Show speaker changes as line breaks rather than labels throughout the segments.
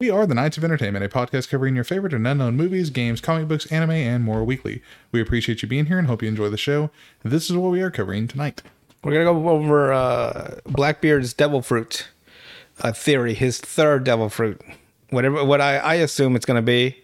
We are the Knights of Entertainment, a podcast covering your favorite and unknown movies, games, comic books, anime, and more weekly. We appreciate you being here and hope you enjoy the show. This is what we are covering tonight.
We're gonna go over uh, Blackbeard's devil fruit uh, theory, his third devil fruit, whatever what I, I assume it's gonna be,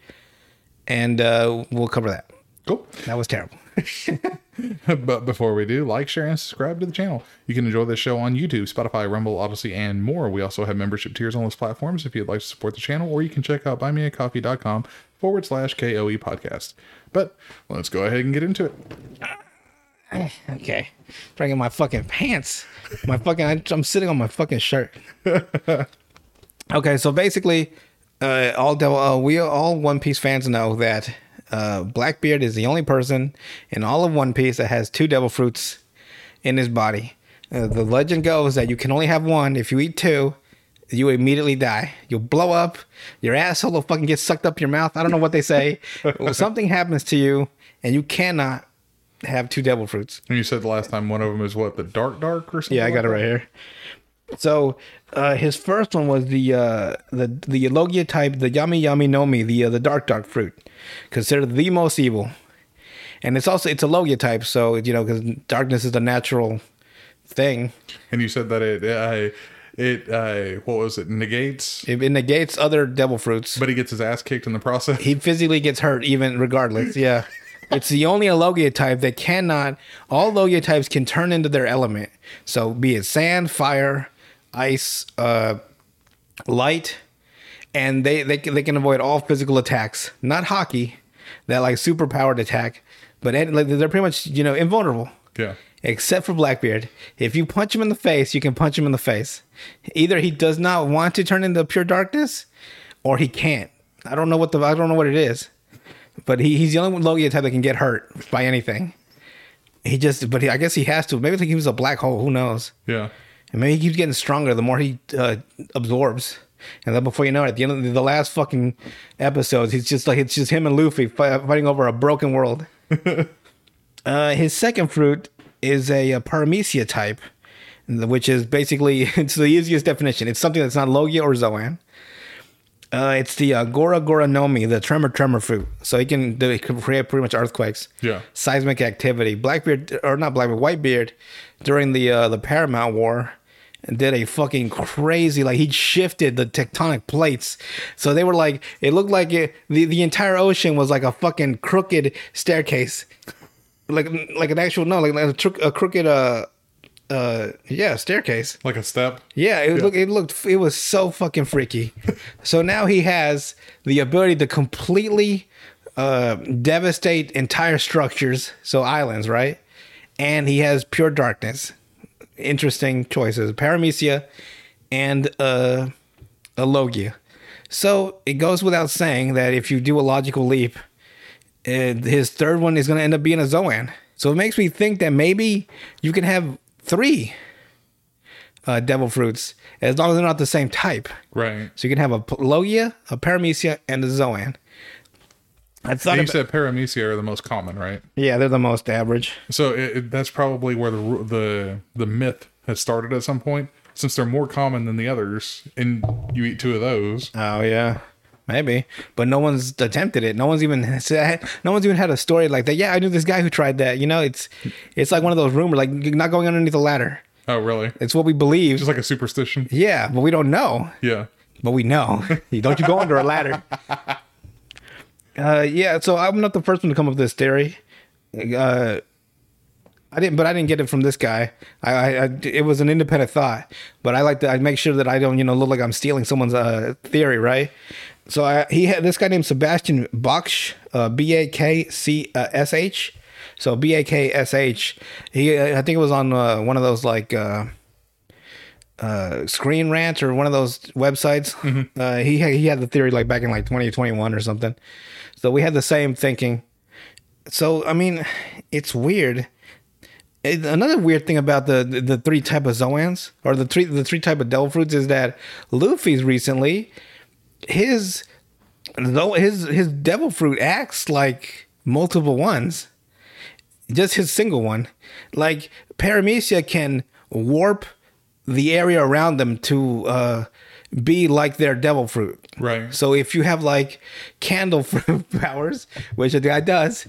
and uh, we'll cover that.
Cool.
That was terrible.
but before we do, like, share, and subscribe to the channel. You can enjoy this show on YouTube, Spotify, Rumble, Odysee, and more. We also have membership tiers on those platforms if you'd like to support the channel, or you can check out buymeacoffee.com forward slash KOE podcast. But let's go ahead and get into it.
Okay, bringing my fucking pants. My fucking, I'm sitting on my fucking shirt. okay, so basically, uh, all uh, we all One Piece fans know that uh, Blackbeard is the only person in all of One Piece that has two devil fruits in his body. Uh, the legend goes that you can only have one. If you eat two, you immediately die. You'll blow up. Your asshole will fucking get sucked up your mouth. I don't know what they say. Something happens to you, and you cannot have two devil fruits.
And you said the last time one of them is what, the Dark Dark or something?
Yeah, I got it right here. So uh, his first one was the uh, the the Logia type, the Yami Yami Nomi, the uh, the dark dark fruit, considered the most evil. And it's also it's a Logia type, so you know because darkness is a natural thing.
And you said that it, uh, it, uh, what was it, negates,
It, it negates other devil fruits.
but he gets his ass kicked in the process.
He physically gets hurt even regardless. Yeah. It's the only Logia type that cannot. All Logia types can turn into their element. So be it sand, fire, ice, uh, light, and they they can, they can avoid all physical attacks. Not Haki, that like super powered attack, but like, they're pretty much you know invulnerable.
yeah.
Except for Blackbeard, if you punch him in the face, you can punch him in the face. Either he does not want to turn into pure darkness, or he can't. I don't know what the I don't know what it is, but he, he's the only Logia type that can get hurt by anything. He just, but he, I guess he has to. Maybe he was a black hole. Who knows?
Yeah.
And maybe he keeps getting stronger the more he uh, absorbs. And then before you know it, at the end of the, last fucking episodes, he's just like it's just him and Luffy fighting over a broken world. uh, his second fruit is a, uh Paramecia type, which is basically it's the easiest definition. It's something that's not Logia or Zoan. Uh, it's the uh, Gora Gora Nomi, the tremor tremor fruit. So he can, do, he can create pretty much earthquakes
Yeah.
seismic activity. Blackbeard or not Blackbeard, Whitebeard during the uh, the Paramount War did a fucking crazy like he shifted the tectonic plates. So they were like it looked like it, the the entire ocean was like a fucking crooked staircase. Like like an actual no like, like a, tr- a crooked uh uh yeah staircase
Like a step.
yeah, it looked it looked it was so fucking freaky. so now he has the ability to completely uh, devastate entire structures, so islands, right? And he has pure darkness. Interesting choices: Paramecia and uh, a Logia. So it goes without saying that if you do a logical leap, uh, his third one is going to end up being a Zoan. So it makes me think that maybe you can have three uh, devil fruits as long as they're not the same type.
Right.
So you can have a Logia, a Paramecia, and a Zoan. I thought
And you
about,
said Paramecia are the most common, right?
yeah, they're the most average.
So it, it- that's probably where the the the myth has started at some point, since they're more common than the others, and you eat two of those.
Oh yeah, maybe, but no one's attempted it. No one's even said, no one's even had a story like that. Yeah, I knew this guy who tried that. You know, it's it's like one of those rumors, like not going underneath the ladder.
Oh, really?
It's what we believe.
Just like a superstition.
yeah, but we don't know.
Yeah.
but we know. Don't you go under a ladder. Uh, yeah, so I'm not the first one to come up with this theory. Uh, I didn't, but I didn't get it from this guy. I, I, I it was an independent thought, but I like to I make sure that I don't, you know, look like I'm stealing someone's uh, theory, right? So I, he had this guy named Sebastian Baksh, uh, B A K C uh, S H. So B A K S H. He, I think it was on uh, one of those like. Uh, uh, Screen Rant or one of those websites. Uh, he had, he had the theory like back in like 2021 or something. So we had the same thinking. So I mean, it's weird. It- another weird thing about the the three type of Zoans or the three the three type of devil fruits is that Luffy's recently his though his his devil fruit acts like multiple ones just his single one. Like Paramecia can warp the area around them to uh be like their devil fruit.
Right.
So if you have like candle fruit powers, which the guy does,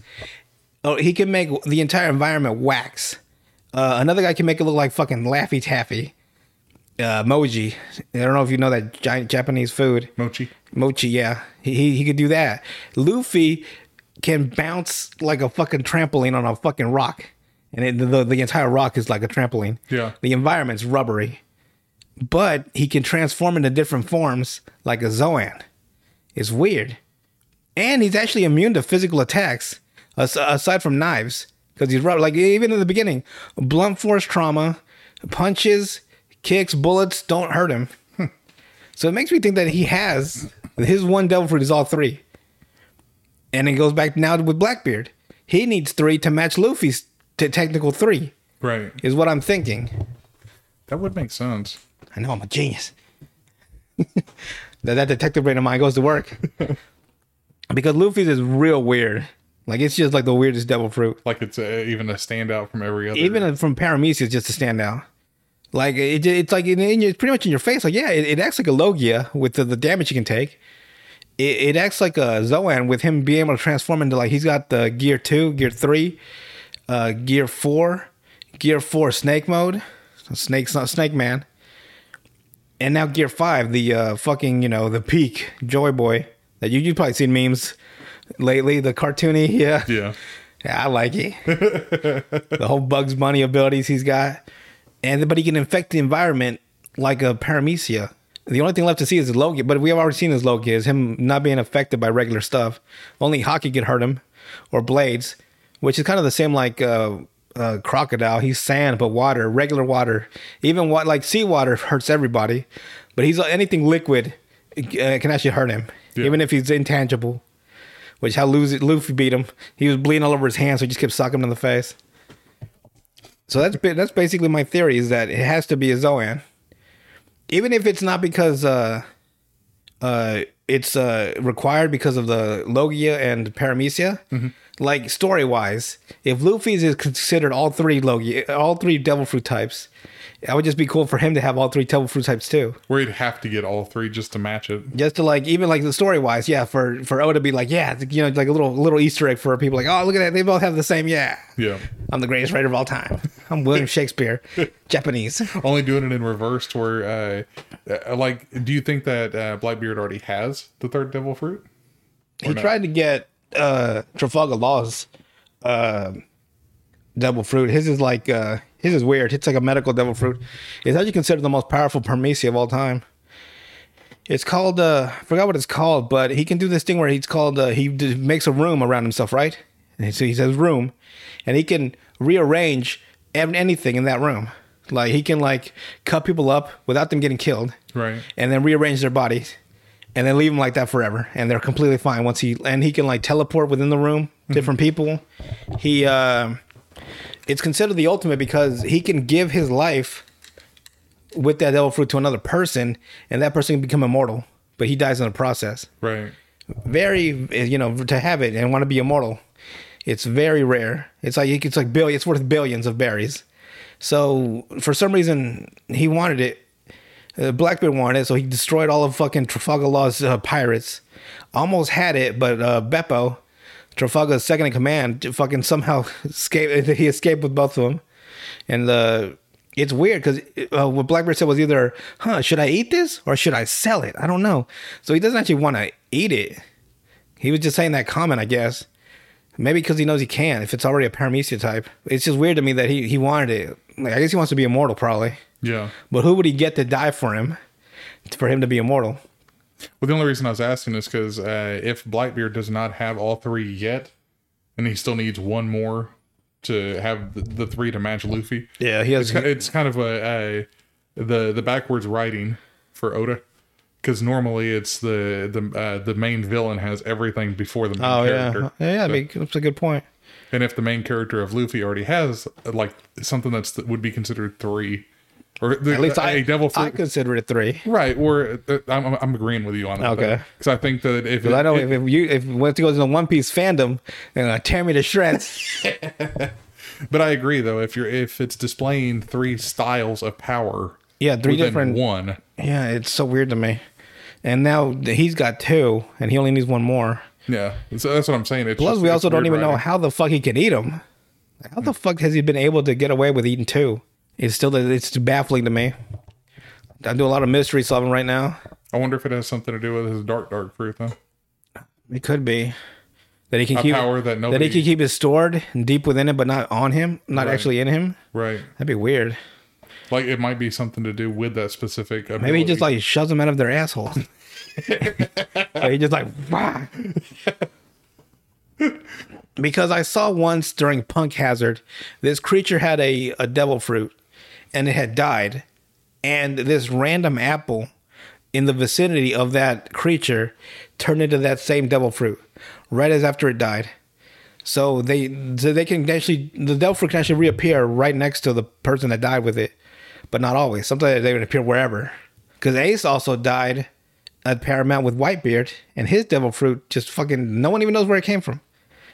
oh, he can make the entire environment wax. Uh, another guy can make it look like fucking Laffy Taffy. Uh, moji. I don't know if you know that giant Japanese food.
Mochi.
Mochi, yeah. He, he, he could do that. Luffy can bounce like a fucking trampoline on a fucking rock. And it, the, the entire rock is like a trampoline.
Yeah.
The environment's rubbery. But he can transform into different forms like a Zoan. It's weird. And he's actually immune to physical attacks as- aside from knives. Because he's rubber. Like even in the beginning, blunt force trauma, punches, kicks, bullets don't hurt him. So it makes me think that he has his one devil fruit is all three. And it goes back now with Blackbeard. He needs three to match Luffy's t- technical three,
Right.
is what I'm thinking.
That would make sense.
I know I'm a genius. that, that detective brain of mine goes to work. because Luffy's is real weird. Like it's just like the weirdest devil fruit.
Like it's a, even a standout from every other.
Even from Paramecia, just a standout. Like it, it's like in, in your, it's pretty much in your face. Like yeah, it, it acts like a Logia with the, the damage you can take. It, it acts like a Zoan with him being able to transform into like he's got the gear two, gear three, uh, gear four, gear four snake mode, snake snake man, and now gear five, the uh, fucking you know the peak Joy Boy that you you probably seen memes lately, the cartoony yeah
yeah.
yeah, I like it. the whole Bugs Bunny abilities he's got, and but he can infect the environment like a Paramecia. The only thing left to see is Logia, but we have already seen his Logia is him not being affected by regular stuff. Only Haki could hurt him, or blades, which is kind of the same like uh, uh, crocodile. He's sand, but water, regular water. Even what like seawater hurts everybody, but he's anything liquid uh, can actually hurt him,
Yeah.
even if he's intangible. Which how Luffy, Luffy beat him. He was bleeding all over his hands, so he just kept sucking him in the face. So that's that's basically my theory is that it has to be a Zoan, even if it's not because uh, uh, it's uh, required because of the Logia and Paramecia. Like story wise, if Luffy's is considered all three Logia, all three Devil Fruit types, that would just be cool for him to have all three Devil Fruit types too.
Where he'd have to get all three just to match it.
just to like even like the story wise, yeah, for for Oda to be like, yeah, you know, like a little little Easter egg for people like, oh, look at that, they both have the same, yeah.
Yeah.
I'm the greatest writer of all time. I'm William Shakespeare, Japanese.
Only doing it in reverse to where, uh, uh, like, do you think that uh, Blackbeard already has the third devil fruit?
He tried to get uh Trafalgar Law's uh devil fruit. His is like uh his is weird. It's like a medical devil fruit. It's actually considered the most powerful Paramecia of all time. It's called uh I forgot what it's called, but he can do this thing where he's called uh, he d- makes a room around himself, right? And so he says room, and he can rearrange ev- anything in that room. Like he can like cut people up without them getting killed,
Right.
and then rearrange their bodies and then leave him like that forever. And they're completely fine. Once he and he can like teleport within the room different people. He uh it's considered the ultimate because he can give his life with that devil fruit to another person and that person can become immortal but he dies in the process.
Right.
very you know to have it and want to be immortal it's very rare. It's like it's like billion it's worth billions of berries. So for some reason he wanted it uh, blackbeard wanted so he destroyed all of fucking trafalgar law's uh, pirates almost had it but uh Bepo trafalgar's second in command fucking somehow escaped he escaped with both of them and uh it's weird because uh, what Blackbeard said was either, huh, should I eat this or should I sell it? I don't know. So he doesn't actually want to eat it. He was just saying that comment, I guess. Maybe because he knows he can, if it's already a Paramecia type. It's just weird to me that he, he wanted it. Like, I guess he wants to be immortal, probably.
Yeah.
But who would he get to die for him, for him to be immortal?
Well, the only reason I was asking is because uh, if Blackbeard does not have all three yet, and he still needs one more to have the, the three to match Luffy,
Yeah, he has.
it's, it's kind of a, a the the backwards writing for Oda. Because normally it's the the uh, the main villain has everything before the main
Oh
character.
yeah, yeah. I mean, that's a good point.
And if the main character of Luffy already has like something that's that would be considered three, or the,
At least I,
devil
I consider it three.
right? Or uh, I'm, I'm- agreeing with you on that.
Okay.
because I think that if
Because I know
it-
if, if you if once it goes into One Piece fandom, they're gonna tear me to shreds.
but I agree though if you're if it's displaying three styles of power,
Yeah, three different.
one.
Yeah, it's so weird to me. And now he's got two, and he only needs one more.
Yeah, so that's what I'm saying. It's
Plus,
just-
we also don't even know how the fuck he can eat them. How the fuck has he been able to get away with eating two? It's still it's baffling to me. I do a lot of mystery solving right now.
I wonder if it has something to do with his dark, dark fruit, though.
It could be that he can
A
keep
power that
that he can keep it stored deep within it, but not on him, not
Right.
actually in him.
Right.
That'd be weird.
Like it might be something to do with that specific. Ability.
Maybe he just like shoves them out of their assholes. Or he just like "Wah." because I saw once during Punk Hazard, this creature had a, a devil fruit and it had died. And this random apple in the vicinity of that creature turned into that same devil fruit right as after it died. So they so they can actually the devil fruit can actually reappear right next to the person that died with it, but not always. Sometimes they would appear wherever. Because Ace also died at Paramount with Whitebeard, and his devil fruit just fucking no one even knows where it came from.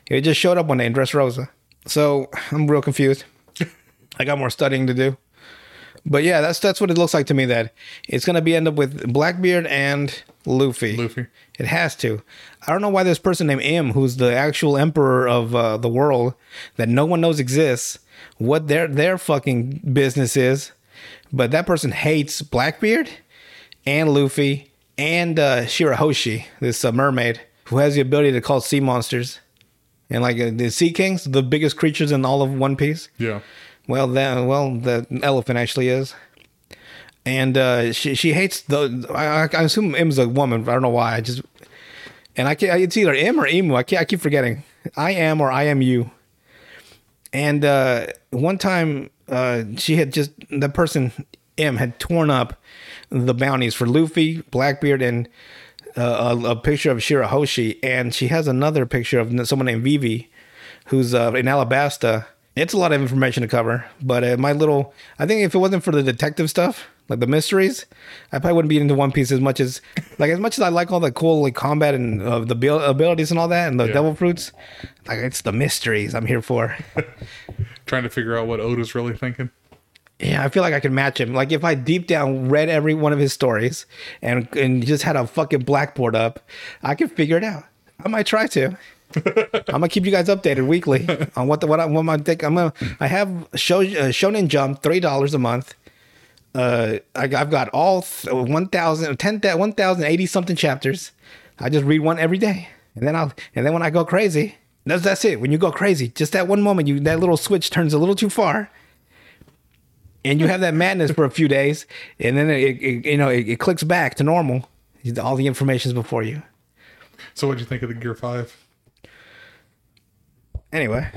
It just showed up one day in Dressrosa. So I'm real confused. I got more studying to do. But yeah, that's that's what it looks like to me. That it's gonna be end up with Blackbeard and Luffy.
Luffy.
It has to. I don't know why this person named M, who's the actual emperor of uh, the world that no one knows exists, what their their fucking business is. But that person hates Blackbeard and Luffy and uh, Shirahoshi, this uh, mermaid who has the ability to call sea monsters. And like uh, the sea kings, the biggest creatures in all of One Piece.
Yeah.
Well, that well, the elephant actually is, and uh, she she hates the. I, I assume M's a woman. I don't know why. I just and I can't. It's either M or Emu. I can't. I keep forgetting. I am or I am you. And uh, one time, uh, she had just the person M had torn up the bounties for Luffy, Blackbeard, and uh, a, a picture of Shirahoshi, and she has another picture of someone named Vivi, who's uh, in Alabasta. It's a lot of information to cover, but uh, my little, I think if it wasn't for the detective stuff, like the mysteries, I probably wouldn't be into One Piece as much as, like as much as I like all the cool like combat and uh, the abil- abilities and all that, and the
Yeah.
devil fruits, like it's the mysteries I'm here for.
Trying to figure out what Oda's really thinking.
Yeah, I feel like I could match him. Like if I deep down read every one of his stories and and just had a fucking blackboard up, I could figure it out. I might try to. I'm gonna keep you guys updated weekly on what the what I what my think. I'm gonna I have show uh, Shonen Jump three dollars a month. Uh, I, I've got all th- 1,000, 10, 1,080 something chapters. I just read one every day, and then I'll and then when I go crazy, that's that's it. When you go crazy, just that one moment, you that little switch turns a little too far and you have that madness for a few days, and then it, it you know it, it clicks back to normal. All the information is before you.
So, what do you think of the Gear Five?
Anyway,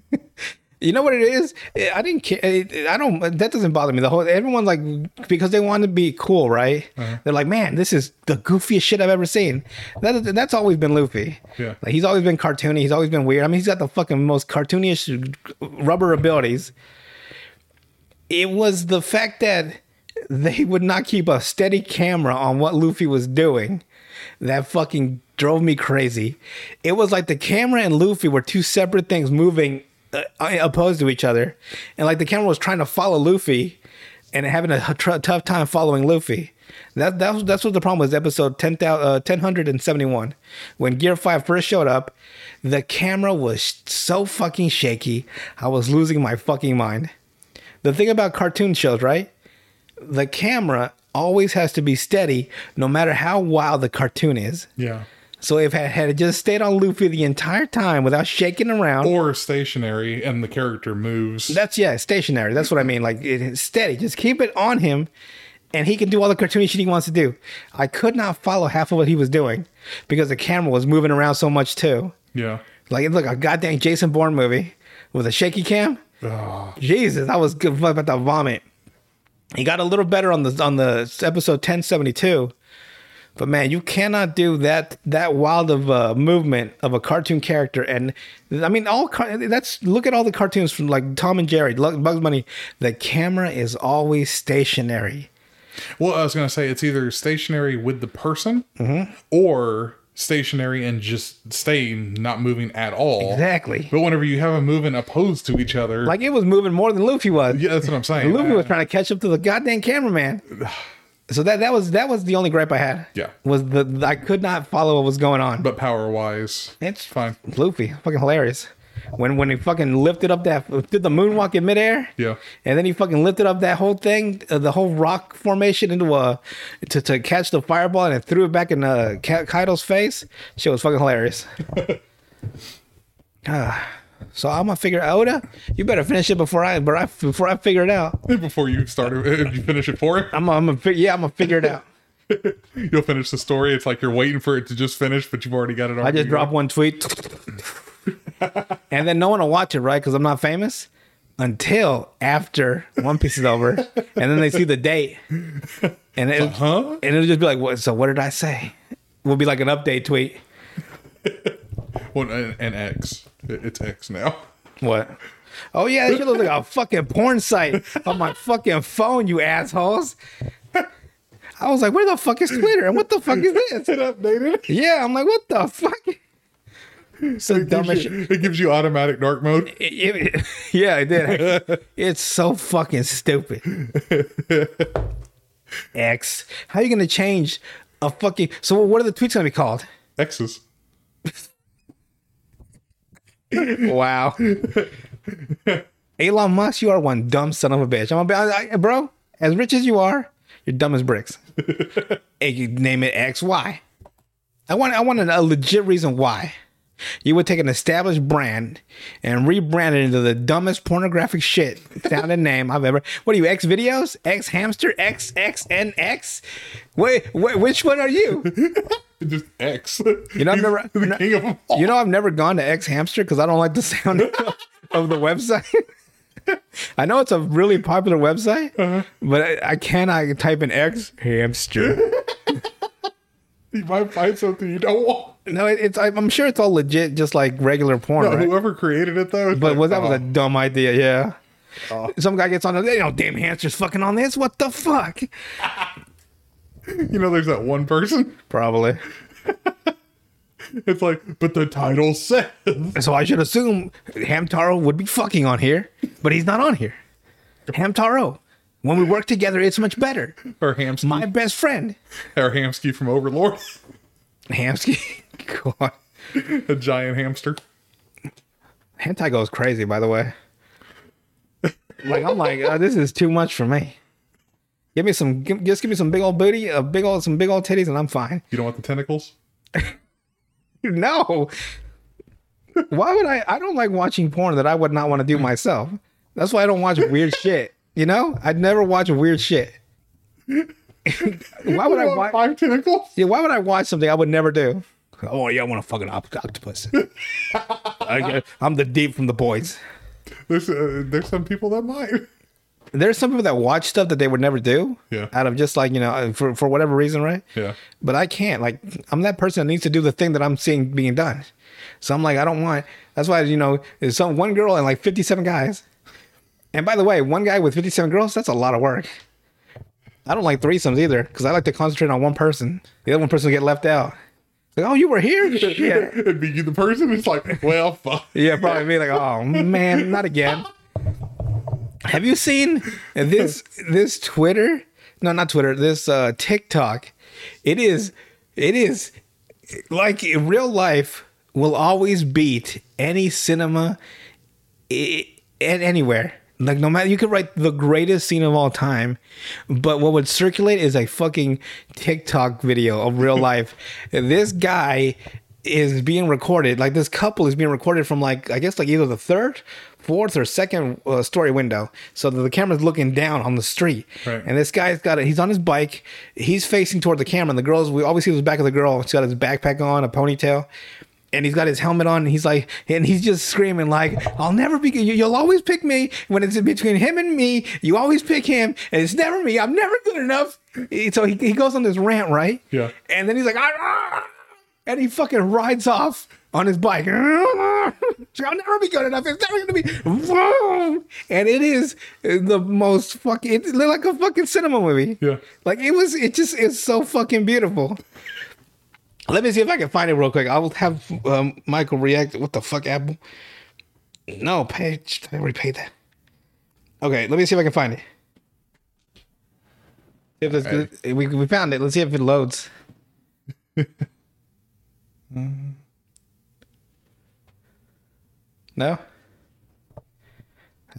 you know what it is? I didn't care. I don't. That doesn't bother me. The whole everyone's like because they want to be cool, right? Uh-huh. They're like, man, this is the goofiest shit I've ever seen. That, that's always been Luffy.
Yeah.
like he's always been cartoony. He's always been weird. I mean, he's got the fucking most cartoonish rubber abilities. It was the fact that they would not keep a steady camera on what Luffy was doing that fucking drove me crazy. It was like the camera and Luffy were two separate things moving uh, opposed to each other, and like the camera was trying to follow Luffy and having a tough time following Luffy. That that was that's what the problem was. Episode 10, uh, 1071 when Gear Five first showed up, the camera was so fucking shaky. I was losing my fucking mind. The thing about cartoon shows, right? The camera always has to be steady, no matter how wild the cartoon is.
Yeah.
So if it had just stayed on Luffy the entire time without shaking around,
Or stationary, and the character moves.
that's yeah, stationary. That's what I mean. Like it's steady. Just keep it on him, and he can do all the cartoony shit he wants to do. I could not follow half of what he was doing because the camera was moving around so much too.
yeah.
Like look, a goddamn Jason Bourne movie with a shaky cam.
Oh,
Jesus, I was good about to vomit. He got a little better on the on the episode 1072. But man, you cannot do that that wild of a movement of a cartoon character, and I mean all. car- That's look at all the cartoons from like Tom and Jerry, Bugs Bunny. The camera is always stationary.
Well, I was going to say it's either stationary with the person
Mm-hmm.
or stationary and just staying, not moving at all.
Exactly.
But whenever you have them moving opposed to each other,
Like it was moving more than Luffy was.
yeah, that's what I'm saying.
Luffy
Uh,
was trying to catch up to the goddamn cameraman. So that that was that was the only gripe I had.
Yeah.
Was the I could not follow what was going on.
but power wise,
it's
fine.
Luffy, fucking hilarious. When when he fucking lifted up that did the moonwalk in midair.
Yeah.
And then he fucking lifted up that whole thing, uh, the whole rock formation into a to, to catch the fireball and it threw it back in uh, Ka- Kaido's face. Shit was fucking hilarious. Ah, so I'm gonna figure Oda. You better finish it before I before I, before I figure it out.
Before you start, it if you finish it for it,
I'm I'm gonna yeah I'm gonna figure it out.
you'll finish the story. It's like you're waiting for it to just finish, but you've already got it.
I just drop one tweet, and then no one will watch it, right? Because I'm not famous until after One Piece is over, and then they see the date, and it,
huh?
and it'll just be like, "What? So what did I say?" Will be like an update tweet.
Well, an, an X. It- It's X now.
What? Oh yeah, that shit looks like a fucking porn site on my fucking phone, you assholes. I was like, where the fuck is Twitter? And what the fuck is this?
It updated.
Yeah, I'm like, what the fuck? So dumb as shit.
It gives you automatic dark mode.
It- it- yeah, it did. It's so fucking stupid. X. How are you gonna change a fucking? So what are the tweets gonna be called?
X's.
Wow. Elon Musk, you are one dumb son of a bitch. I'm a, I, I- bro. As rich as you are, you're dumb as bricks. hey, you name it X, Y. I want. I want a legit reason why. You would take an established brand and rebrand it into the dumbest pornographic shit sounding name I've ever. What are you, X videos? X hamster? X X N X? Wait, wait, which one are you?
Just X.
You know, I've never,
the king of them all.
you know, I've never gone to X Hamster because I don't like the sound of the website. I know it's a really popular website, uh-huh. but I, I cannot type in X Hamster.
you might find something you don't want.
No, it, it's. I'm sure it's all legit, just like regular porn,
No,
right?
Whoever created it though,
But
like,
was that was
oh,
a dumb idea? Yeah. Oh. Some guy gets on the, you know, damn hamster's fucking on this. What the fuck?
You know, there's that one person.
Probably.
It's like, but the title says.
So I should assume Hamtaro would be fucking on here, but he's not on here. Hamtaro, when we work together, it's much better.
Or Hamsky.
My best friend,
or Hamsky from Overlord.
Hamsky. God.
a giant hamster.
Hentai goes crazy, by the way. Like I'm like, uh, this is too much for me. Give me some, give, just give me some big old booty, a big old, some big old titties, and I'm fine.
You don't want the tentacles?
No. Why would I? I don't like watching porn that I would not want to do myself. That's why I don't watch weird shit. You know, I'd never watch weird shit. why would I watch?
five tentacles?
Yeah, why would I watch something I would never do? Oh yeah, I want to fucking oct- octopus. I, I'm the deep from the boys.
There's uh, there's some people that might.
There's some people that watch stuff that they would never do.
Yeah.
Out of just like you know, uh, for for whatever reason, right?
Yeah.
But I can't. Like I'm that person that needs to do the thing that I'm seeing being done. So I'm like, I don't want. That's why you know, there's some one girl and like 57 guys. And by the way, one guy with 57 girls, that's a lot of work. I don't like threesomes either because I like to concentrate on one person. The other one person will get left out. Like, oh, you were here? Yeah.
It'd be you, the person. It's like, well, fuck.
Yeah, probably me. Like, oh man, not again. Have you seen this this Twitter? No, not Twitter. This uh, TikTok. It is it is like real life will always beat any cinema and anywhere. Like no matter you could write the greatest scene of all time, but what would circulate is a fucking TikTok video of real life. this guy is being recorded. Like this couple is being recorded from like I guess like either the third, fourth, or second uh, story window. So that the camera's looking down on the street,
Right.
and this guy's got it. He's on his bike. He's facing toward the camera, and the girls. We always see the back of the girl. she's got his backpack on, a ponytail and he's got his helmet on and he's like and he's just screaming like i'll never be you, you'll always pick me when it's between him and me you always pick him and it's never me i'm never good enough so he, he goes on this rant right
Yeah.
and then he's like "Ah!" And he fucking rides off on his bike i'll never be good enough it's never gonna be and it is the most fucking it's like a fucking cinema movie
Yeah.
like it was it just is so fucking beautiful Let me see if I can find it real quick. I will have um, Michael react. What the fuck, Apple? No, page. I already paid that. Okay, let me see if I can find it. If it's good, we we found it. Let's see if it loads. Mm-hmm. no.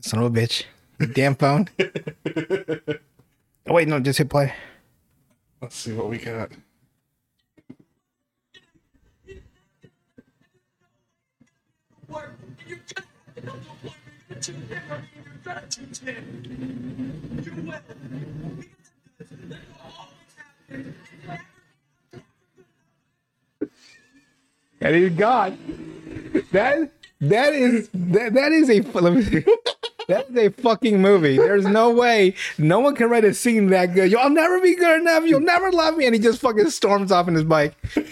Son of a bitch. Damn phone. oh wait, no, just hit play.
Let's see what we got.
And he's gone. That that is that, that is a let me see. that is a fucking movie. There's no way no one can write a scene that good. You'll never be good enough. You'll never love me. And he just fucking storms off in his bike.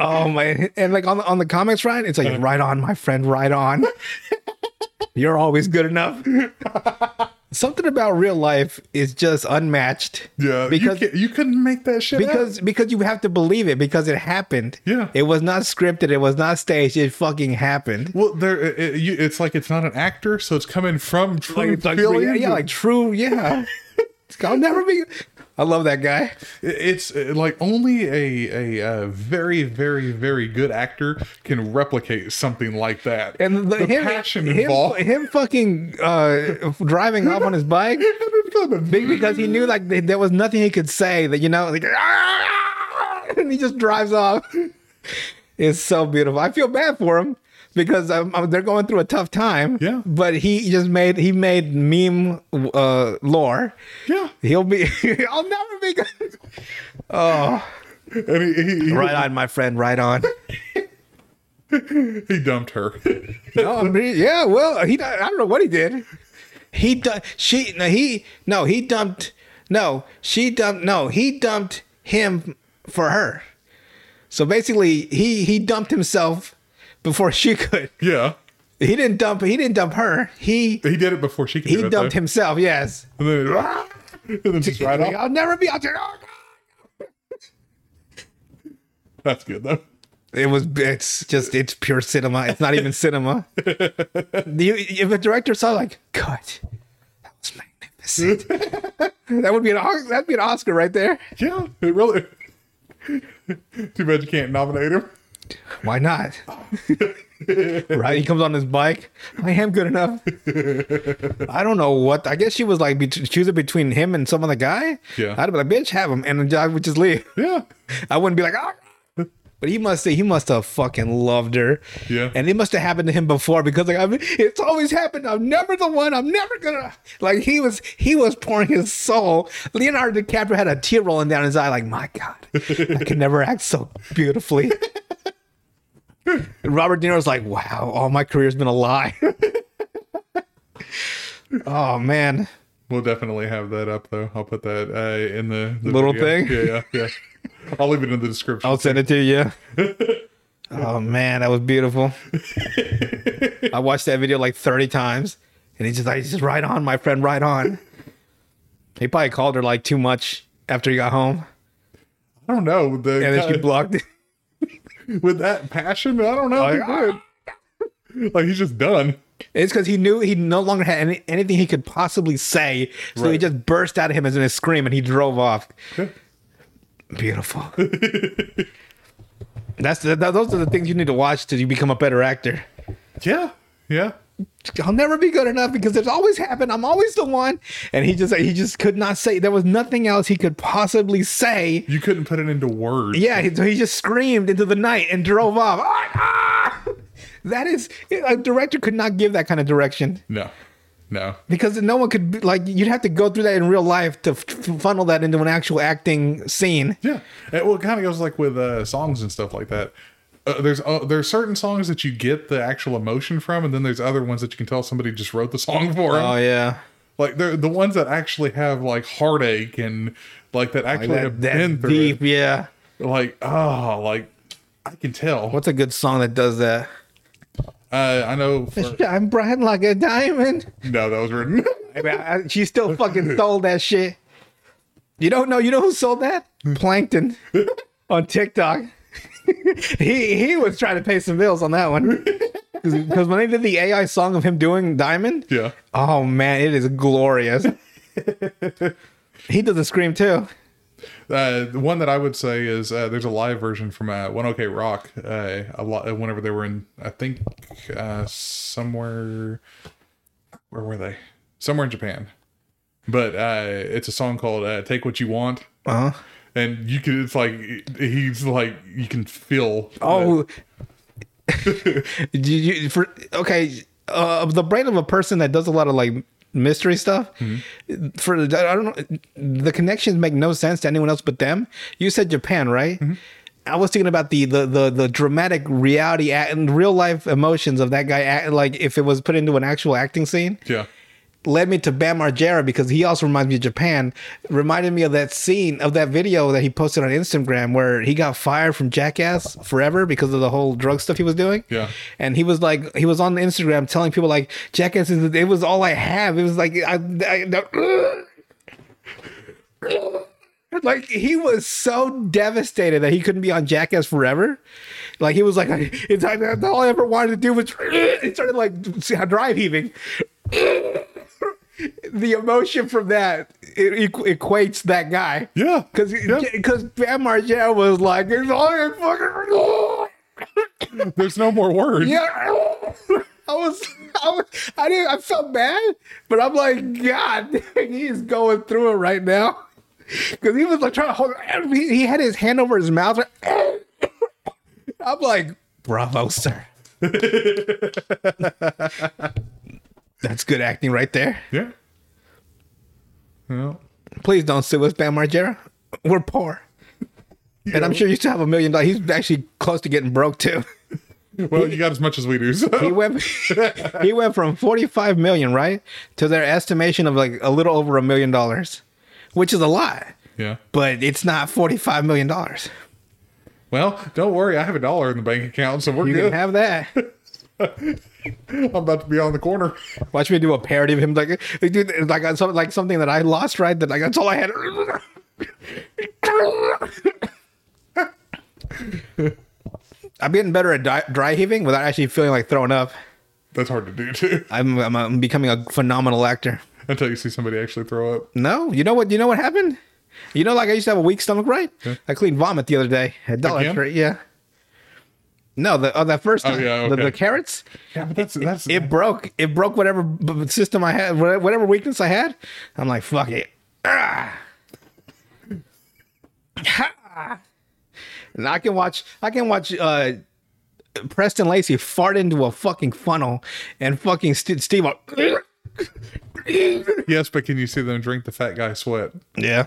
Oh my! And like on the on the comics, right? It's like uh-huh. right on, my friend, right on. You're always good enough. Something about real life is just unmatched.
Yeah,
because
you, you couldn't make that shit
because
up.
because you have to believe it because it happened.
Yeah.
it was not scripted. It was not staged. It fucking happened.
Well, there, it, it- it's like it's not an actor, so it's coming from true
Like, it's like
feelings.
yeah, like true. Yeah, I'll never be. I love that guy.
It's uh, like only a, a uh very very very good actor can replicate something like that.
And the, him,
passion
him,
involved.
him fucking uh, driving off on his bike because he knew like there was nothing he could say that you know like and he just drives off. It's so beautiful. I feel bad for him because um, um, they're going through a tough time.
Yeah.
but he just made he made meme uh, lore.
Yeah,
He'll be. I'll never be good. Oh,
and he, he, he,
right on, my friend. Right on.
he dumped her.
No, I mean, yeah. Well, he. I don't know what he did. He du- she no he no he dumped no she dumped no he dumped him for her. So basically, he he dumped himself before she could.
yeah,
He didn't dump. He didn't dump her. He
he did it before she could.
he dumped
though.
himself. Yes.
and then, ah! and then just right
Like,
off.
I'll never be out there. Oh, God.
That's good though.
It was. It's just. It's pure cinema. It's not even cinema. You, if a director saw like, cut, that was magnificent. that would be an. That'd be an Oscar right there.
Yeah, it really. Too bad you can't nominate him.
Why not? right? He comes on his bike. I am good enough. I don't know what. I guess she was like be- choosing between him and some other guy.
Yeah.
I'd be like, bitch, have him, and I would just leave.
Yeah,
I wouldn't be like, oh. But he must say he must have fucking loved her.
Yeah.
And it must have happened to him before because like I mean, it's always happened. I'm never the one. I'm never gonna like he was he was pouring his soul. Leonardo DiCaprio had a tear rolling down his eye, like, my God, I can never act so beautifully. and Robert De Niro's like, wow, all my career's been a lie. oh man.
we'll definitely have that up though. I'll put that uh, in the, the
Little
video.
thing?
Yeah, yeah, yeah. I'll leave it in the description.
I'll send it to you. oh man, that was beautiful. I watched that video like 30 times. And he's just like, he's just right on, my friend, right on. He probably called her like too much after he got home.
I don't know. The,
And then she blocked it.
with that passion, I don't know.
Like,
he oh, did. like he's just done.
It's because he knew he no longer had any, anything he could possibly say. So he just burst out of him as in a scream and he drove off.
Yeah.
Beautiful. That's the, that, those are the things you need to watch to become a better actor.
Yeah, yeah.
I'll never be good enough because it's always happened. I'm always the one. And he just he just could not say there was nothing else he could possibly say.
You couldn't put it into words.
Yeah, he, so he just screamed into the night and drove off. Ah! That is a director could not give that kind of direction
No, no.
because no one could be- like you'd have to go through that in real life to f- funnel that into an actual acting scene.
Yeah. It, well, it kind of goes like with uh, songs and stuff like that. Uh, there's uh, there's certain songs that you get the actual emotion from, and then there's other ones that you can tell somebody just wrote the song for them.
Oh yeah.
like they're the ones that actually have like heartache and like that actually
That,
have been through
deep,
it.
yeah.
Like oh, like I can tell.
What's a good song that does that?
Uh, I know. For,
I'm bright like a diamond.
no, that was written.
I mean, I, she still fucking stole that shit. You don't know? You know who sold that? Plankton on TikTok. he he was trying to pay some bills on that one because when they did the AI song of him doing Diamond,
Yeah.
oh man, it is glorious. he does a scream too.
Uh, the one that I would say is uh, there's a live version from uh, One OK Rock. Uh, a lot whenever they were in, I think uh, somewhere. Where were they? Somewhere in Japan. But uh, it's a song called uh, "Take What You Want,"
Uh huh.
And you can. It's like he's like you can feel.
Oh, you, you, for okay, uh, the brain of a person that does a lot of like mystery stuff. For I don't know, the connections make no sense to anyone else but them. You said Japan, right? I was thinking about the the the, the dramatic reality and real life emotions of that guy. Act, like if it was put into an actual acting scene,
yeah.
Led me to Bam Margera because he also reminds me of Japan. Reminded me of that scene of that video that he posted on Instagram where he got fired from Jackass forever because of the whole drug stuff he was doing.
Yeah.
and he was like, he was on Instagram telling people like, Jackass is it was all I have. It was like I, I like he was so devastated that he couldn't be on Jackass forever. Like he was like, it's like all I ever wanted to do was. He started like see how drive heaving. The emotion from that it equates that guy.
Yeah.
Because because Bam Margera was like, it's all fucking.
There's no more words.
Yeah. I was, I was, I didn't, I felt bad, but I'm like, God, he's going through it right now. Cause he was like trying to hold, he, he had his hand over his mouth. I'm like, bravo, sir. That's good acting right there.
Yeah. Well,
Please don't sue us, Bam Margera. We're poor. And I'm sure you still have a million dollars. He's actually close to getting broke too.
well, you got as much as we do. So.
He went he went from 45 million, right? To their estimation of like a little over a million dollars, which is a lot.
yeah.
But it's not 45 million dollars.
Well, don't worry. I have a dollar in the bank account, so we're good.
You
good.
can have that.
I'm about to be on the corner.
Watch me do a parody of him like dude like uh, something like something that I lost, right? That like that's all I had. I'm getting better at dry, dry heaving without actually feeling like throwing up.
That's hard to do too.
I'm, I'm, I'm becoming a phenomenal actor.
Until you see somebody actually throw up.
No, you know what? You know what happened? You know, like I used to have a weak stomach, right? I cleaned vomit the other day at Dollar Tree. Yeah. No, the oh, that first
Oh,
time,
yeah,
the,
okay.
the carrots,
Yeah, but that's that's
it broke. It broke whatever b- b- system I had, whatever weakness I had. I'm like, fuck it. Ah. Ha. And I can watch. I can watch. uh Preston Lacy fart into a fucking funnel, and fucking St- Steve.
yes, but can you see them drink the fat guy sweat
Yeah.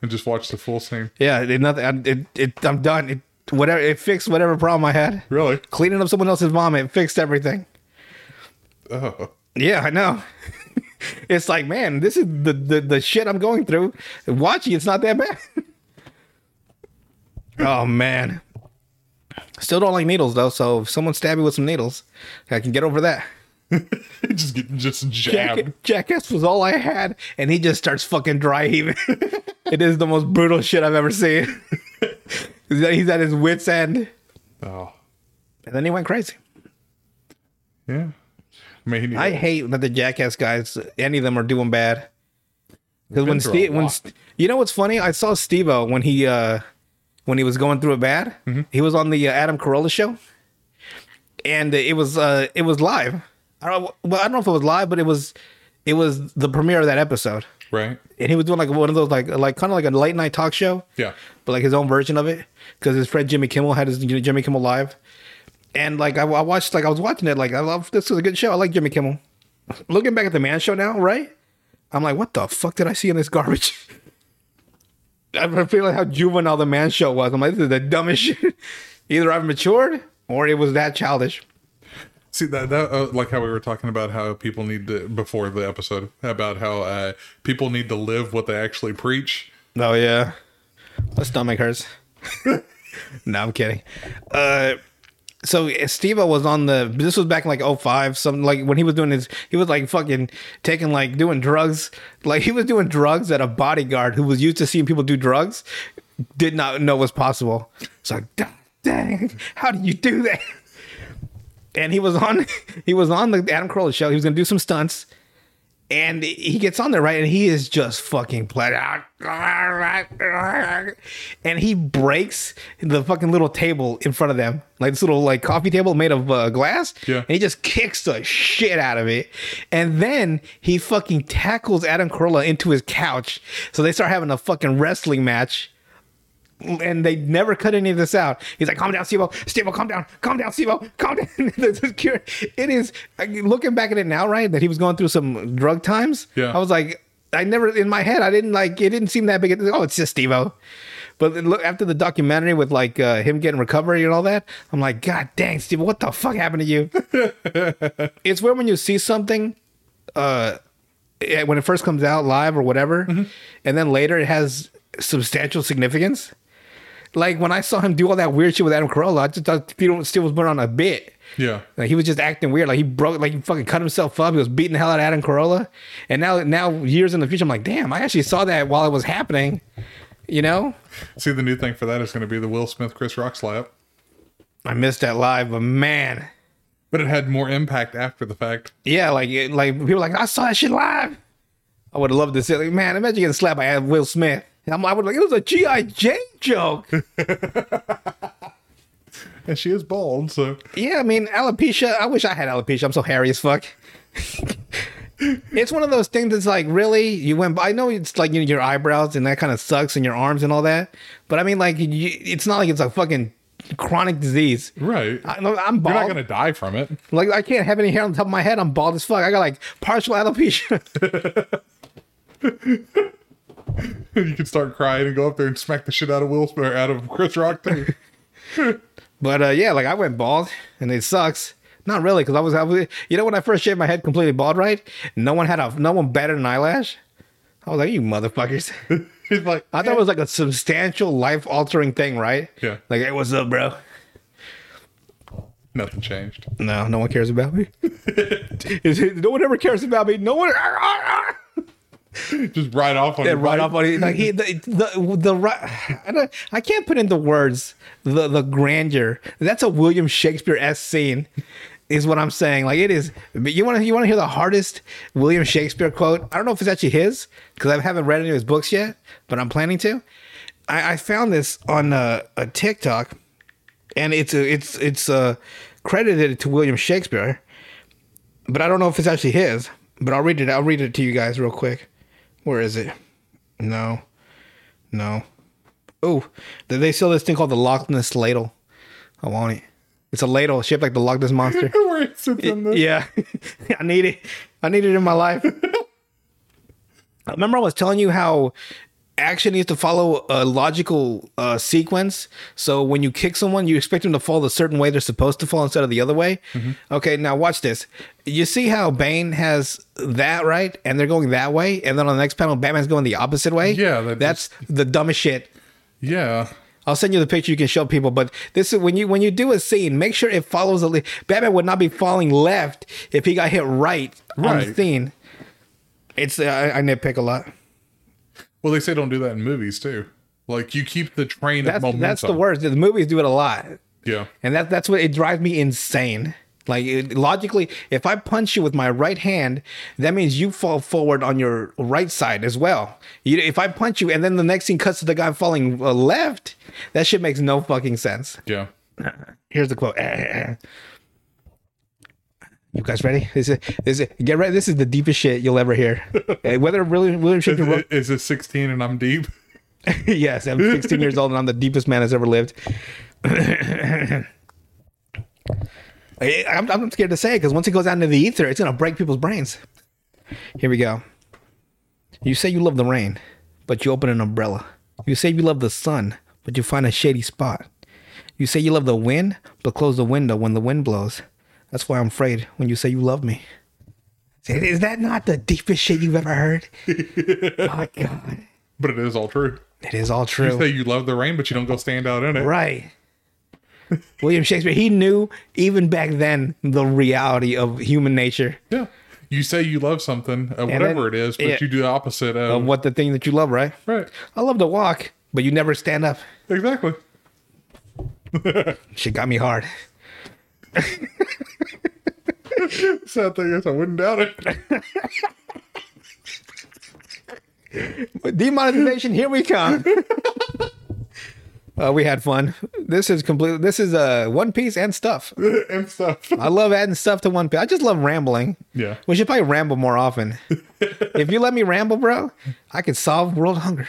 and just watch the full scene?
Yeah, it, nothing. I, it, it, I'm done. It, whatever. It fixed whatever problem I had.
Really?
Cleaning up someone else's vomit fixed everything.
Oh,
Yeah, I know. it's like, man, this is the, the the shit I'm going through. Watching, it's not that bad. oh man. Still don't like needles though. So if someone stab me with some needles, I can get over that.
just get just
Jack,
jabbed.
Jackass was all I had, and he just starts fucking dry heaving. it is the most brutal shit I've ever seen. He's at his wits end,
Oh,
and then he went crazy.
yeah. I mean, he,
I hate that the Jackass guys, any of them, are doing bad. Because when Steve, when. St- you know what's funny, I saw Steve-O when he uh when he was going through it bad.
Mm-hmm.
He was on the uh, Adam Carolla show, and it was uh it was live. I don't well I don't know if it was live, but it was it was the premiere of that episode,
right?
and he was doing like one of those like like kind of like a late night talk show
Yeah.
but like his own version of it because his friend Jimmy Kimmel had his you know, Jimmy Kimmel live, and like I, I watched like I was watching it like I love this was a good show. I like Jimmy Kimmel. Looking back at the Man Show now, right? I'm like, what the fuck did I see in this garbage? I feel like how juvenile the Man Show was. I'm like, this is the dumbest shit. Either I've matured or it was that childish.
See that that uh, like how we were talking about how people need to before the episode about how uh, people need to live what they actually preach.
Oh yeah, my stomach hurts. no, I'm kidding. Uh, so Steve was on the this was back in like 05 something like when he was doing his he was like fucking taking like doing drugs like he was doing drugs that a bodyguard who was used to seeing people do drugs did not know was possible. It's like "God dang how do you do that? And he was on he was on the Adam Carolla show. He was gonna do some stunts and he gets on there right? And he is just fucking playing. And he breaks the fucking little table in front of them. Like this little like coffee table made of uh, glass.
Yeah.
and he just kicks the shit out of it. And then he fucking tackles adam carolla into his couch. So they start having a fucking wrestling match and they never cut any of this out. He's like, "Calm down, Steve. Steve, calm down. Calm down, Steve. Calm down." it is looking back at it now, right? That he was going through some drug times.
Yeah.
I was like, I never in my head, I didn't like it. Didn't seem that big. Oh, it's just Steve. But look after the documentary with like uh, him getting recovery and all that, I'm like, God dang, Steve, what the fuck happened to you? it's where when you see something, uh, eh, when it first comes out live or whatever, and then later it has substantial significance. Like when I saw him do all that weird shit with Adam Carolla, I just thought Steve still was put on a bit.
Yeah.
Like he was just acting weird. Like he broke, like he fucking cut himself up. He was beating the hell out of Adam Carolla. And now, now years in the future, I'm like, damn, I actually saw that while it was happening. You know,
See, the new thing for that is going to be the Will Smith Chris Rock slap.
I missed that live, but man,
But it had more impact after the fact.
yeah, like like people were like I saw that shit live. I would have loved to see. Like, man, imagine getting slapped by Will Smith. I'm, I would like it was a GI Jane joke.
And she is bald, so
Yeah, I mean alopecia. I wish I had alopecia. I'm so hairy as fuck. it's one of those things that's like really you went. I know it's like you know, your eyebrows and that kind of sucks and your arms and all that. But I mean, like you, it's not like it's a fucking chronic disease.
right.
I, I'm bald.
You're not going to die from it.
Like I can't have any hair on the top of my head. I'm bald as fuck. I got like partial alopecia.
you can start crying and go up there and smack the shit out of Will Smith or out of Chris Rock too.
but uh, yeah, like I went bald and it sucks. Not really, because I was, I was, you know, when I first shaved my head completely bald, right? No one had a, no one batted an eyelash. I was like, you motherfuckers.
He's like,
I thought it eh. was like a substantial life altering thing, right?
Yeah.
Like, hey, what's up, bro?
nothing changed.
No, no one cares about me. Is no one ever cares about me. No one. Ah, ah, ah.
Just right off on
Yeah, right off on it. Like he, the, the, the, right. I, I can't put into words the, the grandeur. That's a William Shakespeare s scene, is what I'm saying. Like it is. But you want to you want to hear the hardest William Shakespeare quote? I don't know if it's actually his because I haven't read any of his books yet, but I'm planning to. I, I found this on uh, a TikTok, and it's a, it's it's uh, credited to William Shakespeare, but I don't know if it's actually his. But I'll read it. I'll read it to you guys real quick. Where is it? No, no. Oh, did they sell this thing called the Loch Ness ladle. I want it. It's a ladle shaped like the Loch Ness monster.
Where he sits in the
yeah, I need it. I need it in my life. Remember, I was telling you how action needs to follow a logical uh, sequence. So when you kick someone, you expect them to fall the certain way they're supposed to fall instead of the other way. Okay, now watch this. You see how Bane has that right, and they're going that way, and then on the next panel, Batman's going the opposite way.
Yeah, that
that's the dumbest shit.
Yeah.
I'll send you the picture you can show people. But this is when you when you do a scene, make sure it follows a. li- Batman would not be falling left if he got hit right, on the scene. It's uh, I, I nitpick a lot.
Well, they say don't do that in movies too. Like you keep the train
That's
of momentum.
that's the worst. The movies do it a lot,
Yeah.
and that that's what it drives me insane. Like it, logically, if I punch you with my right hand, that means you fall forward on your right side as well. You, if I punch you and then the next scene cuts to the guy falling uh, left, that shit makes no fucking sense.
Yeah.
Here's the quote. You guys ready? Is, it? Is it? get ready. This is the deepest shit you'll ever hear. Whether William William
Is,
Shakespeare wrote,
is it 16 and I'm deep?
yes, I'm 16 years old and I'm the deepest man that's ever lived. I'm, I'm scared to say it because once it goes out into the ether, it's gonna break people's brains. Here we go. You say you love the rain, but you open an umbrella. You say you love the sun, but you find a shady spot. You say you love the wind, but close the window when the wind blows. That's why I'm afraid when you say you love me. Is that not the deepest shit you've ever heard? oh my god.
But it is all true.
It is all true.
You say you love the rain, but you don't go stand out in it.
Right. William Shakespeare, he knew even back then the reality of human nature
Yeah. You say you love something, uh, whatever it is, but you do the opposite of.
of what the thing that you love, right?
right.
I love to walk, but you never stand up.
Exactly.
she got me hard.
Sad thing is, I wouldn't doubt it.
Demonetization, here we come. Uh, we had fun. This is completely. This is uh, One Piece and stuff.
and stuff.
I love adding stuff to One Piece. I just love rambling.
Yeah.
We should probably ramble more often. if you let me ramble, bro, I could solve world hunger.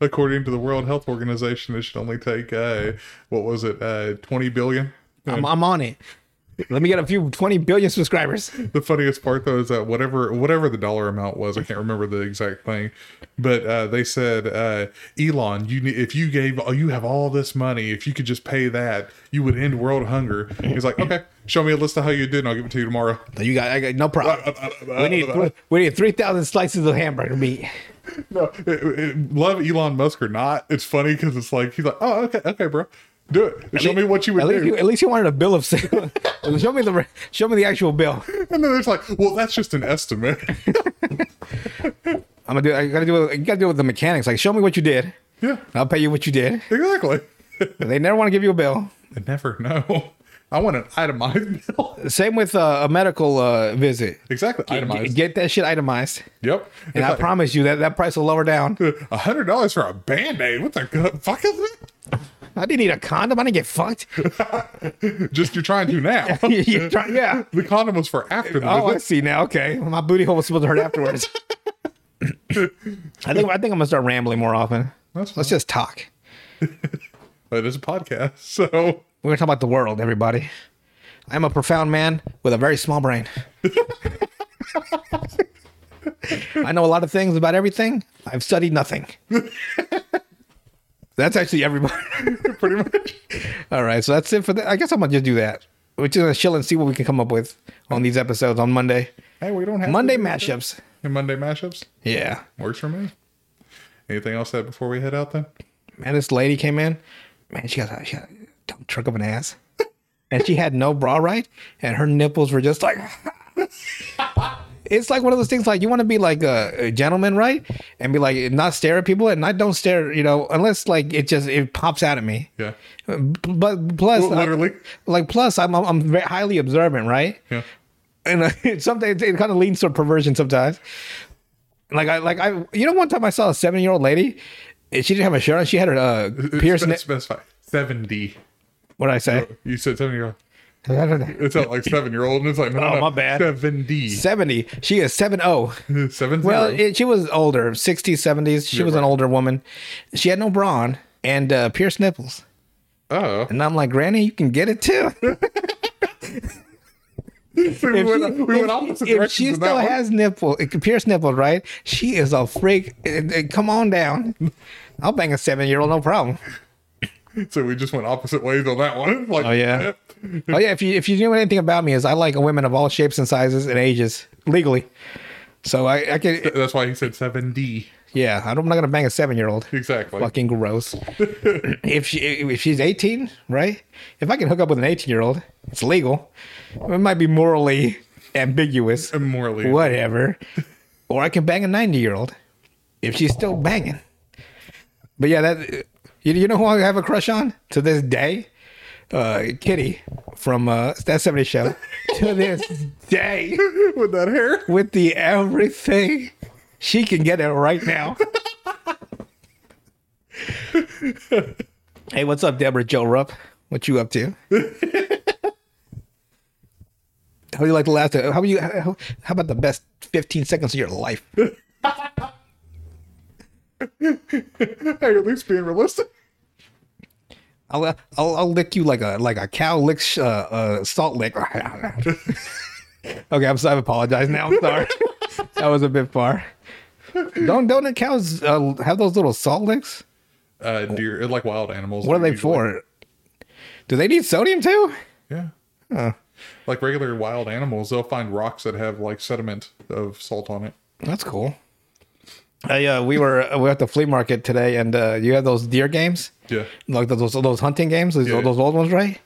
According to the World Health Organization, it should only take, uh, what was it, uh, 20 billion?
I'm, I'm on it. Let me get a few 20 billion subscribers.
The funniest part though is that whatever whatever the dollar amount was, I can't remember the exact thing, but uh, they said, uh, Elon, you need, if you gave, oh, you have all this money, if you could just pay that, you would end world hunger. He's like, okay, show me a list of how you did, and I'll give it to you tomorrow.
You got, I got no problem. We need we need 3,000 slices of hamburger meat.
No, it- it- love Elon Musk or not, it's funny because it's like he's like, oh, okay, okay, bro, do it. Show me what you would
At least,
do.
you, at least you wanted a bill of sale. show me the show me the actual bill.
and then it's like, well, that's just an estimate.
I'm gonna do. I gotta do. it- You gotta do it with the mechanics. Like, show me what you did.
yeah,
I'll pay you what you did.
exactly.
They never want to give you a bill.
I never know. I want an itemized bill.
Same with uh, a medical uh, visit.
exactly, itemized.
Get that shit itemized,
yep.
and I promise you that that price will lower down.
A hundred dollars for a band aid. What the fuck is it?
I didn't need a condom. I didn't get fucked.
Just you're trying to now.
Try- yeah.
the condom was for after the
Oh, I see now. Okay, my booty hole was supposed to hurt afterwards. I think I think I'm gonna start rambling more often. Let's just talk.
It is a podcast, so
We're gonna talk about the world, everybody. I'm a profound man with a very small brain. I know a lot of things about everything. I've studied nothing. That's actually everybody.
pretty much.
All right, so that's it for that. I guess I'm gonna just do that. We're just gonna chill and see what we can come up with on these episodes on Monday.
Hey, we don't have
Monday
do
mashups.
And Monday mashups
Yeah,
works for me. Anything else said before we head out then?
man, this lady came in. Man, she got, she got dumb truck of an ass, and she had no bra right, and her nipples were just like. it's like one of those things like you want to be like a, a gentleman, right? And be like not stare at people, and I don't stare, you know, unless like it just it pops out at me.
Yeah.
But plus,
Well, literally.
like plus, I'm I'm, very highly observant, right?
Yeah.
and uh, sometimes it kind of leans to perversion sometimes. Like I like I you know one time I saw a seven year old lady, and she didn't have a shirt on. She had her uh, pierced.
Specify. 70.
What did I say?
You said seven year old. It's not like seven year old, and it's like, no,
Oh,
no,
my bad.
70.
Seventy. She is seven oh.
Seven
Well,
zero.
it, she was older, sixties, seventies. She
Yeah,
was an older woman. She had no bra on and uh, pierced nipples.
oh.
And I'm like, Granny, you can get it too.
we
If
went,
she-
we went
if-
opposite
if
directions
she still
that one.
has nipple, pierced nipples, right? She is a freak. Come on down. I'll bang a seven year old, no problem.
So we just went opposite ways on that one. Like,
Oh yeah. oh yeah. If you if you knew anything about me, is I like women of all shapes and sizes and ages legally. So I, I can
That's why he said 7D.
yeah. I'm not gonna bang a seven year old.
Exactly.
Fucking gross. if she if she's 18, right? If I can hook up with an 18 year old, it's legal. It might be morally ambiguous.
Morally.
Whatever. or I can bang a 90 year old if she's still banging. But yeah, that you, you know who I have a crush on to this day? Uh, Kitty from uh, that 70 show. to this day,
With that hair.
with the everything, she can get it right now. hey, what's up, Deborah Jo Rupp? What you up to? How do you like the last? How you? How, how about the best 15 seconds of your life?
Hey, at least being realistic.
I'll, uh, I'll I'll lick you like a like a cow licks uh, uh, salt lick. okay, I'm sorry. I apologize now. I'm sorry. that was a bit far. Don't don't cows uh, have those little salt licks?
Uh, deer, like wild animals.
What are they
usually-
for? Do they need sodium too?
Yeah. Like regular wild animals, they'll find rocks that have like sediment of salt on it.
That's cool. I, uh, we were we were at the flea market today, and uh, you had those deer games.
Yeah.
like those those hunting games, those,
Yeah.
those old ones, right?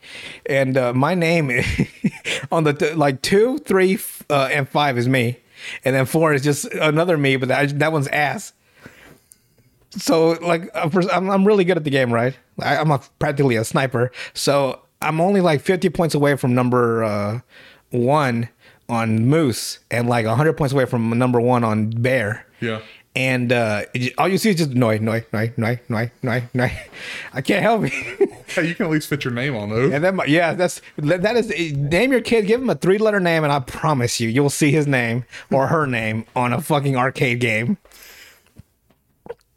And uh, my name on the t- like two, three, f- uh, and five is me, and then four is just another me, but that that one's ass. So like uh, I'm I'm really good at the game, right? I, I'm a, practically a sniper, so I'm only like 50 points away from number uh, one on moose, and like 100 points away from number one on bear
Yeah.
And uh, all you see is just noi, noi, noi, noi, noi, noi, noi. I can't help it.
Hey, you can at least fit your name on those.
and then, my, yeah, that's that is name your kid, give him a three letter name, and I promise you, you'll see his name or her name on a fucking arcade game.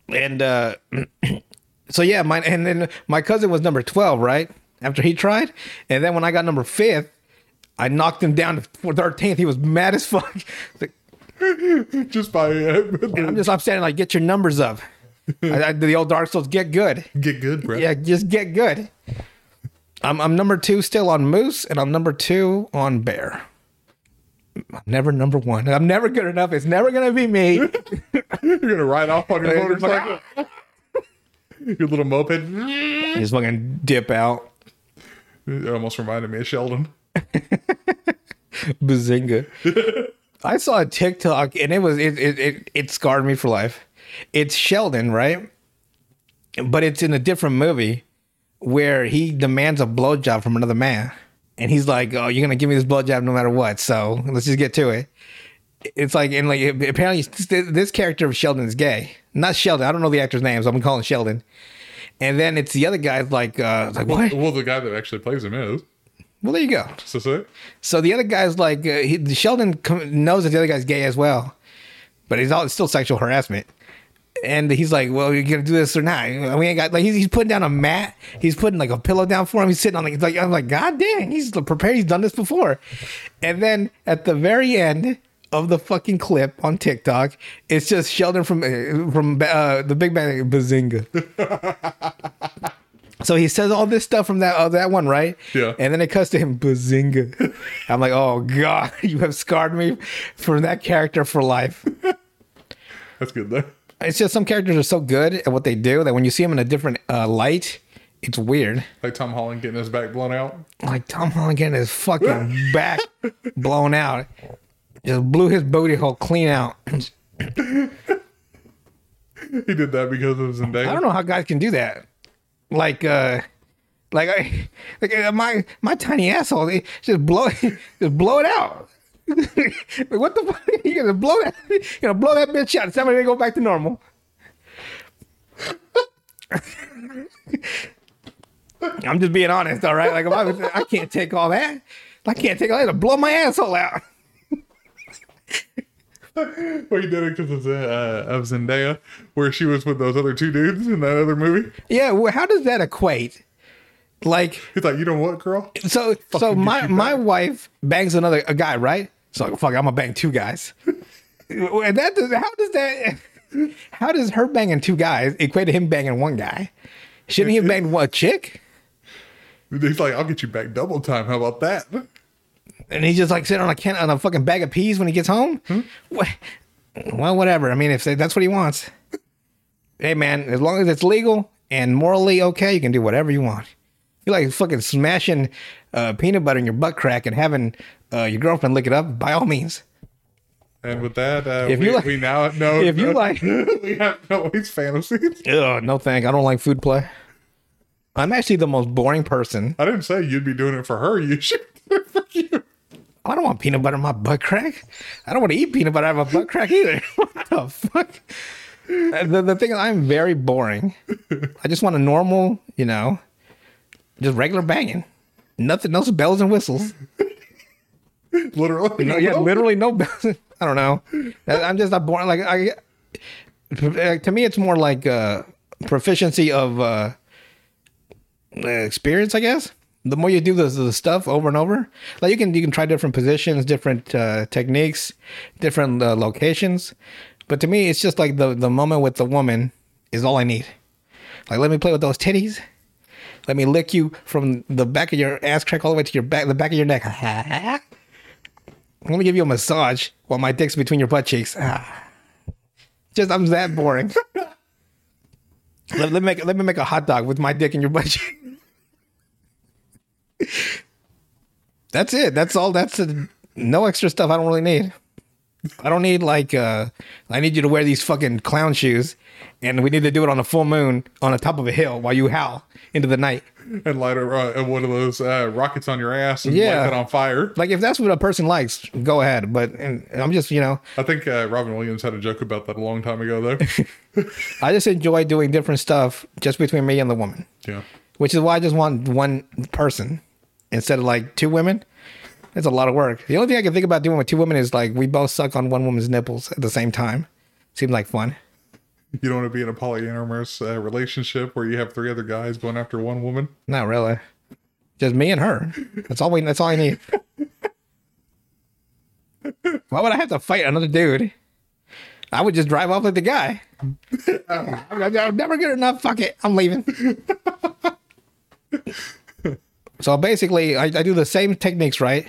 And uh, so yeah, my and then my cousin was number twelve, right? After he tried, and then when I got number fifth, I knocked him down to thirteenth. He was mad as fuck. Like,
Just by
I'm just I'm standing like, get your numbers up. I, I, the old Dark Souls, get good.
get good, bro.
Yeah, just get good. I'm I'm number two still on Moose, and I'm number two on Bear. I'm never number one. I'm never good enough. It's never gonna be me.
You're gonna ride off on your motorcycle. your little moped.
just fucking dip out.
It almost reminded me of Sheldon.
Bazinga. I saw a TikTok and it was it, it it it scarred me for life. It's Sheldon, right? But it's in a different movie where he demands a blowjob from another man. And he's like, Oh, you're gonna give me this blowjob no matter what. So let's just get to it. It's like and like apparently this character of Sheldon is gay. Not Sheldon. I don't know the actor's name, so I'm calling Sheldon. And then it's the other guy's like, uh, like what?
Well, the guy that actually plays him is.
Well, there you go.
So say.
So the other guy's like, uh, he, Sheldon com- knows that the other guy's gay as well, but he's all it's still sexual harassment. And he's like, "Well, you're gonna do this or not? We ain't got like he's, he's putting down a mat. He's putting like a pillow down for him. He's sitting on like, like I'm like, God dang, he's prepared. He's done this before. And then at the very end of the fucking clip on TikTok, it's just Sheldon from uh, from uh, the Big Bang Bazinga. So he says all this stuff from that uh, that one, right?
Yeah.
And then it cuts to him, bazinga. I'm like, oh god, you have scarred me from that character for life.
That's good though.
It's just some characters are so good at what they do that when you see them in a different uh, light, it's weird.
Like Tom Holland getting his back blown out.
Like Tom Holland getting his fucking back blown out, just blew his booty hole clean out.
He did that because of Zendaya.
I don't know how guys can do that. Like, uh, like I, like uh, my my tiny asshole, just blow, just blow it out. Like, what the fuck? You gonna blow that? You gonna blow that bitch out? Somebody go back to normal. I'm just being honest, all right. Like I, I can't take all that. I can't take all that to blow my asshole out.
Well, he did it because of, uh, of Zendaya, where she was with those other two dudes in that other movie.
Yeah. Well, how does that equate? Like,
He's like, you know what, girl?
so so my my wife bangs another a guy, right? So fuck, I'm gonna bang two guys. and that does how does that how does her banging two guys equate to him banging one guy? Shouldn't he have banged one chick?
He's like, I'll get you back double time. How about that?
And he's just like sitting on a can on a fucking bag of peas when he gets home. What? Well, whatever. I mean, if that's what he wants. Hey, man, as long as it's legal and morally okay, you can do whatever you want. You're like fucking smashing uh, peanut butter in your butt crack and having uh, your girlfriend lick it up. By all means.
And with that, uh,
If
we,
you like-
we now know
if you like-
we have Noe's fantasies.
Ugh, no thank. I don't like food play. I'm actually the most boring person.
I didn't say you'd be doing it for her. You should do it for you.
I don't want peanut butter in my butt crack. I don't want to eat peanut butter out of my butt crack either. what the fuck? Uh, The, the thing is, I'm very boring. I just want a normal, you know, just regular banging. Nothing else bells and whistles.
Literally.
No, yeah, literally no bells. I don't know. I'm just not boring. Like I, to me, it's more like uh, proficiency of uh, uh, experience, I guess. The more you do the, the stuff over and over, like you can you can try different positions, different uh, techniques, different uh, locations. But to me, it's just like the the moment with the woman is all I need. Like let me play with those titties. Let me lick you from the back of your ass crack all the way to your back, the back of your neck. Let me give you a massage while my dick's between your butt cheeks. Just I'm that boring. let, let me make let me make a hot dog with my dick in your butt. That's it. That's all. That's a, no extra stuff. I don't really need. I don't need like uh I need you to wear these fucking clown shoes and we need to do it on a full moon on the top of a hill while you howl into the night.
and light a, uh, one of those uh, rockets on your ass and
Yeah.
light it on fire.
Like if that's what a person likes, go ahead. But and I'm just, you know,
I think uh, Robin Williams had a joke about that a long time ago, though.
I just enjoy doing different stuff just between me and the woman.
yeah.
Which is why I just want one person instead of like two women. It's a lot of work. The only thing I can think about doing with two women is like we both suck on one woman's nipples at the same time. Seems like fun.
You don't want to be in a polyamorous uh, relationship where you have three other guys going after one woman.
Not really. Just me and her. That's all we. That's all I need. Why would I have to fight another dude? I would just drive off like the guy. I'm, I'm never good enough. Fuck it. I'm leaving. so basically, I, I do the same techniques, right?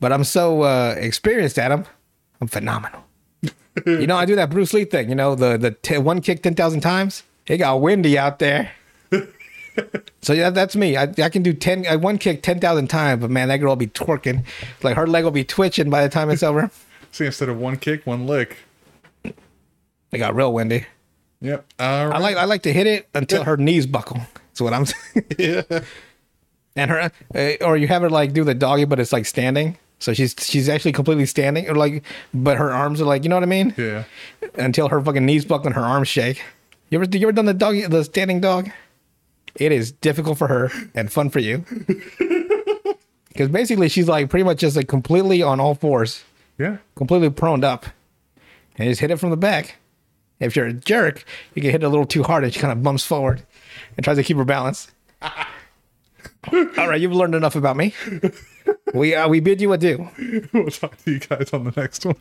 But I'm so uh, experienced at them. I'm phenomenal. you know, I do that Bruce Lee thing. You know, the the t- one kick ten thousand times. It got windy out there. So yeah, that's me. I, I can do ten. I one kick ten thousand times, but man, that girl will be twerking. Like her leg will be twitching by the time it's over.
See, instead of one kick, one lick.
It got real windy.
Yep. All
I like I like to hit it until her knees buckle. That's what I'm saying.
yeah.
And her, uh, or you have her like do the doggy, but it's like standing. So she's she's actually completely standing, or like, but her arms are like, you know what I mean?
Yeah.
Until her fucking knees buckle and her arms shake. You ever you ever done the doggy the standing dog? It is difficult for her and fun for you. Because basically she's like pretty much just like completely on all fours.
Yeah.
completely proned up and just hit it from the back. If you're a jerk, you can hit it a little too hard and she kind of bumps forward and tries to keep her balance. All right, you've learned enough about me. We uh, we bid you adieu.
We'll talk to you guys on the next one.